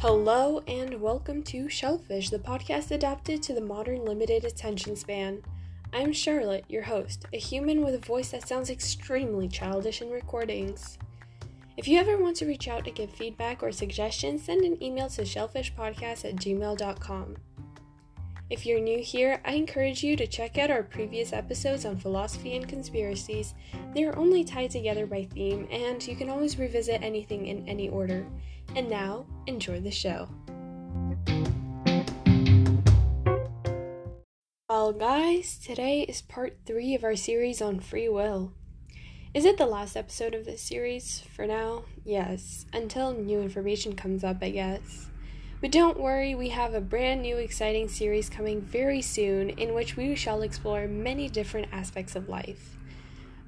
Hello and welcome to Shellfish, the podcast adapted to the modern limited attention span. I'm Charlotte, your host, a human with a voice that sounds extremely childish in recordings. If you ever want to reach out to give feedback or suggestions, send an email to shellfishpodcast at gmail.com. If you're new here, I encourage you to check out our previous episodes on philosophy and conspiracies. They are only tied together by theme, and you can always revisit anything in any order. And now, enjoy the show. Well, guys, today is part three of our series on free will. Is it the last episode of this series? For now, yes, until new information comes up, I guess. But don't worry, we have a brand new exciting series coming very soon in which we shall explore many different aspects of life.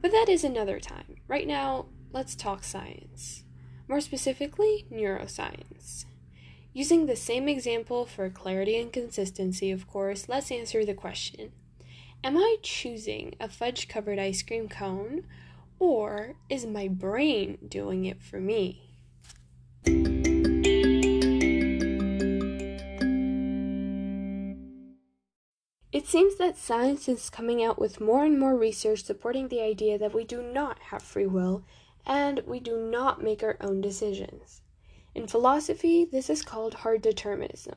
But that is another time. Right now, let's talk science more specifically, neuroscience. Using the same example for clarity and consistency, of course, let's answer the question Am I choosing a fudge covered ice cream cone, or is my brain doing it for me? It seems that science is coming out with more and more research supporting the idea that we do not have free will and we do not make our own decisions. In philosophy, this is called hard determinism.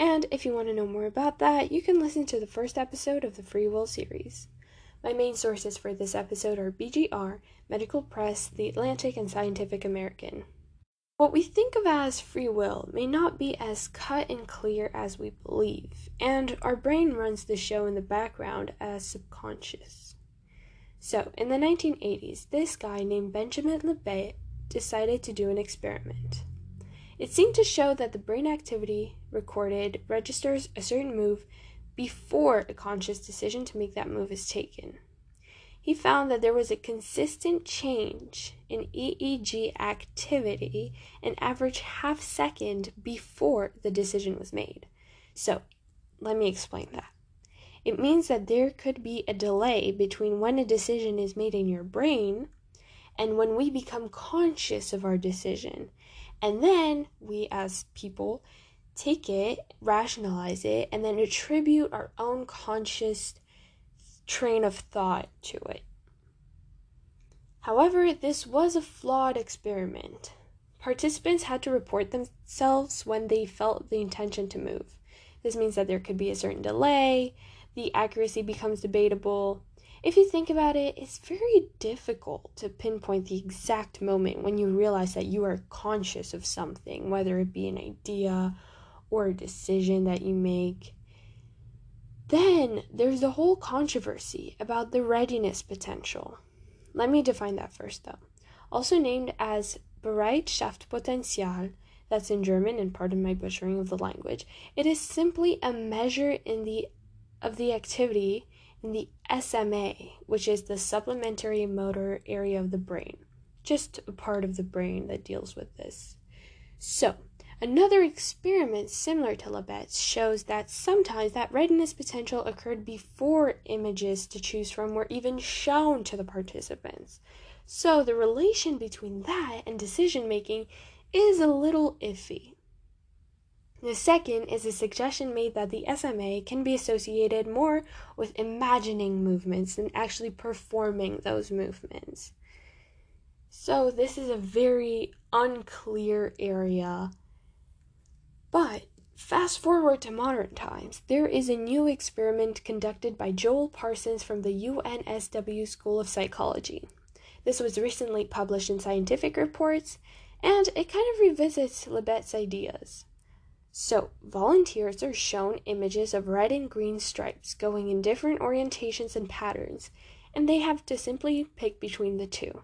And if you want to know more about that, you can listen to the first episode of the Free Will series. My main sources for this episode are BGR, Medical Press, The Atlantic, and Scientific American. What we think of as free will may not be as cut and clear as we believe, and our brain runs the show in the background as subconscious. So, in the 1980s, this guy named Benjamin Libet decided to do an experiment. It seemed to show that the brain activity recorded registers a certain move before a conscious decision to make that move is taken. He found that there was a consistent change in EEG activity an average half second before the decision was made. So, let me explain that. It means that there could be a delay between when a decision is made in your brain and when we become conscious of our decision. And then we, as people, take it, rationalize it, and then attribute our own conscious train of thought to it. However, this was a flawed experiment. Participants had to report themselves when they felt the intention to move. This means that there could be a certain delay, the accuracy becomes debatable. If you think about it, it's very difficult to pinpoint the exact moment when you realize that you are conscious of something, whether it be an idea or a decision that you make. Then there's the whole controversy about the readiness potential. Let me define that first, though. Also named as Bereitschaftspotential, that's in German and pardon my butchering of the language, it is simply a measure in the of the activity in the SMA, which is the supplementary motor area of the brain, just a part of the brain that deals with this. So, another experiment similar to Libet's shows that sometimes that readiness potential occurred before images to choose from were even shown to the participants. So, the relation between that and decision making is a little iffy. The second is a suggestion made that the SMA can be associated more with imagining movements than actually performing those movements. So, this is a very unclear area. But fast forward to modern times, there is a new experiment conducted by Joel Pearson from the UNSW School of Psychology. This was recently published in Scientific Reports, and it kind of revisits Libet's ideas. So, volunteers are shown images of red and green stripes going in different orientations and patterns, and they have to simply pick between the two.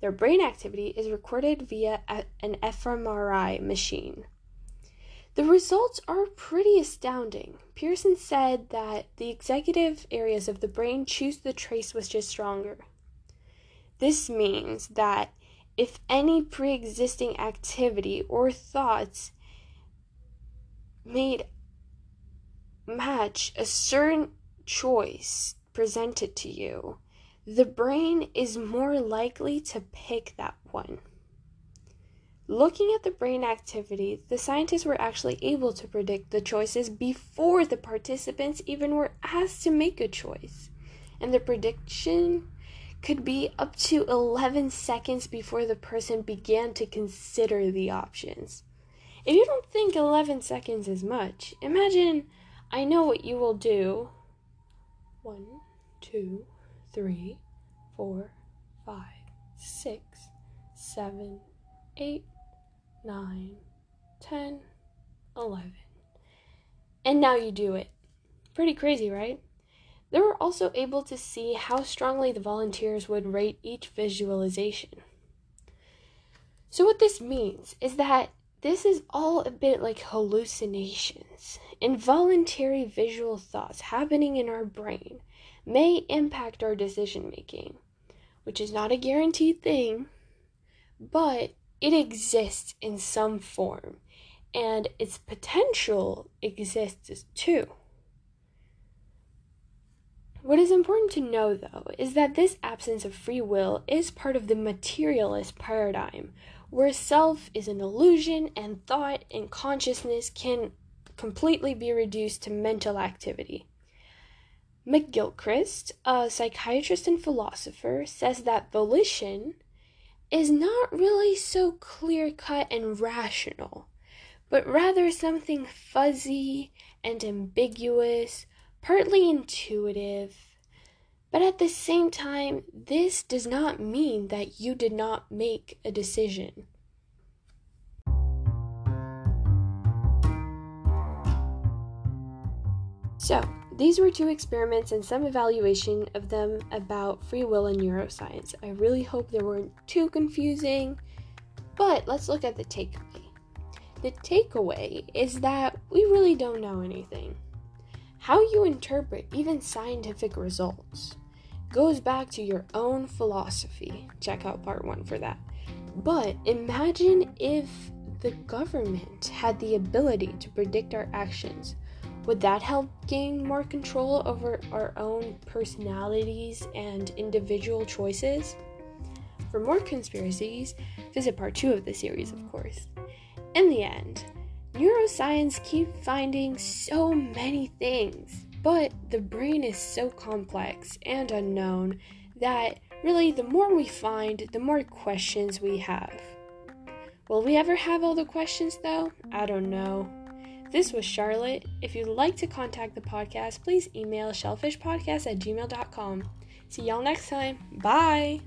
Their brain activity is recorded via an fMRI machine. The results are pretty astounding. Pearson said that the executive areas of the brain choose the trace which is stronger. This means that if any pre existing activity or thoughts made match a certain choice presented to you, the brain is more likely to pick that one. Looking at the brain activity, the scientists were actually able to predict the choices before the participants even were asked to make a choice. And the prediction could be up to 11 seconds before the person began to consider the options. If you don't think 11 seconds is much, imagine I know what you will do. One, two, three, four, five, six, seven, eight, nine, ten, eleven. And now you do it. Pretty crazy, right? They were also able to see how strongly the volunteers would rate each visualization. So, what this means is that this is all a bit like hallucinations. Involuntary visual thoughts happening in our brain may impact our decision making, which is not a guaranteed thing, but it exists in some form, and its potential exists too. What is important to know, though, is that this absence of free will is part of the materialist paradigm, where self is an illusion and thought and consciousness can completely be reduced to mental activity. McGilchrist, a psychiatrist and philosopher, says that volition is not really so clear cut and rational, but rather something fuzzy and ambiguous, partly intuitive. But at the same time, this does not mean that you did not make a decision. So, these were two experiments and some evaluation of them about free will and neuroscience. I really hope they weren't too confusing, but let's look at the takeaway. The takeaway is that we really don't know anything. How you interpret even scientific results goes back to your own philosophy. Check out part one for that. But imagine if the government had the ability to predict our actions would that help gain more control over our own personalities and individual choices? For more conspiracies, visit part 2 of the series, of course. In the end, neuroscience keep finding so many things, but the brain is so complex and unknown that really the more we find, the more questions we have. Will we ever have all the questions though? I don't know. This was Charlotte. If you'd like to contact the podcast, please email shellfishpodcast at gmail.com. See y'all next time. Bye!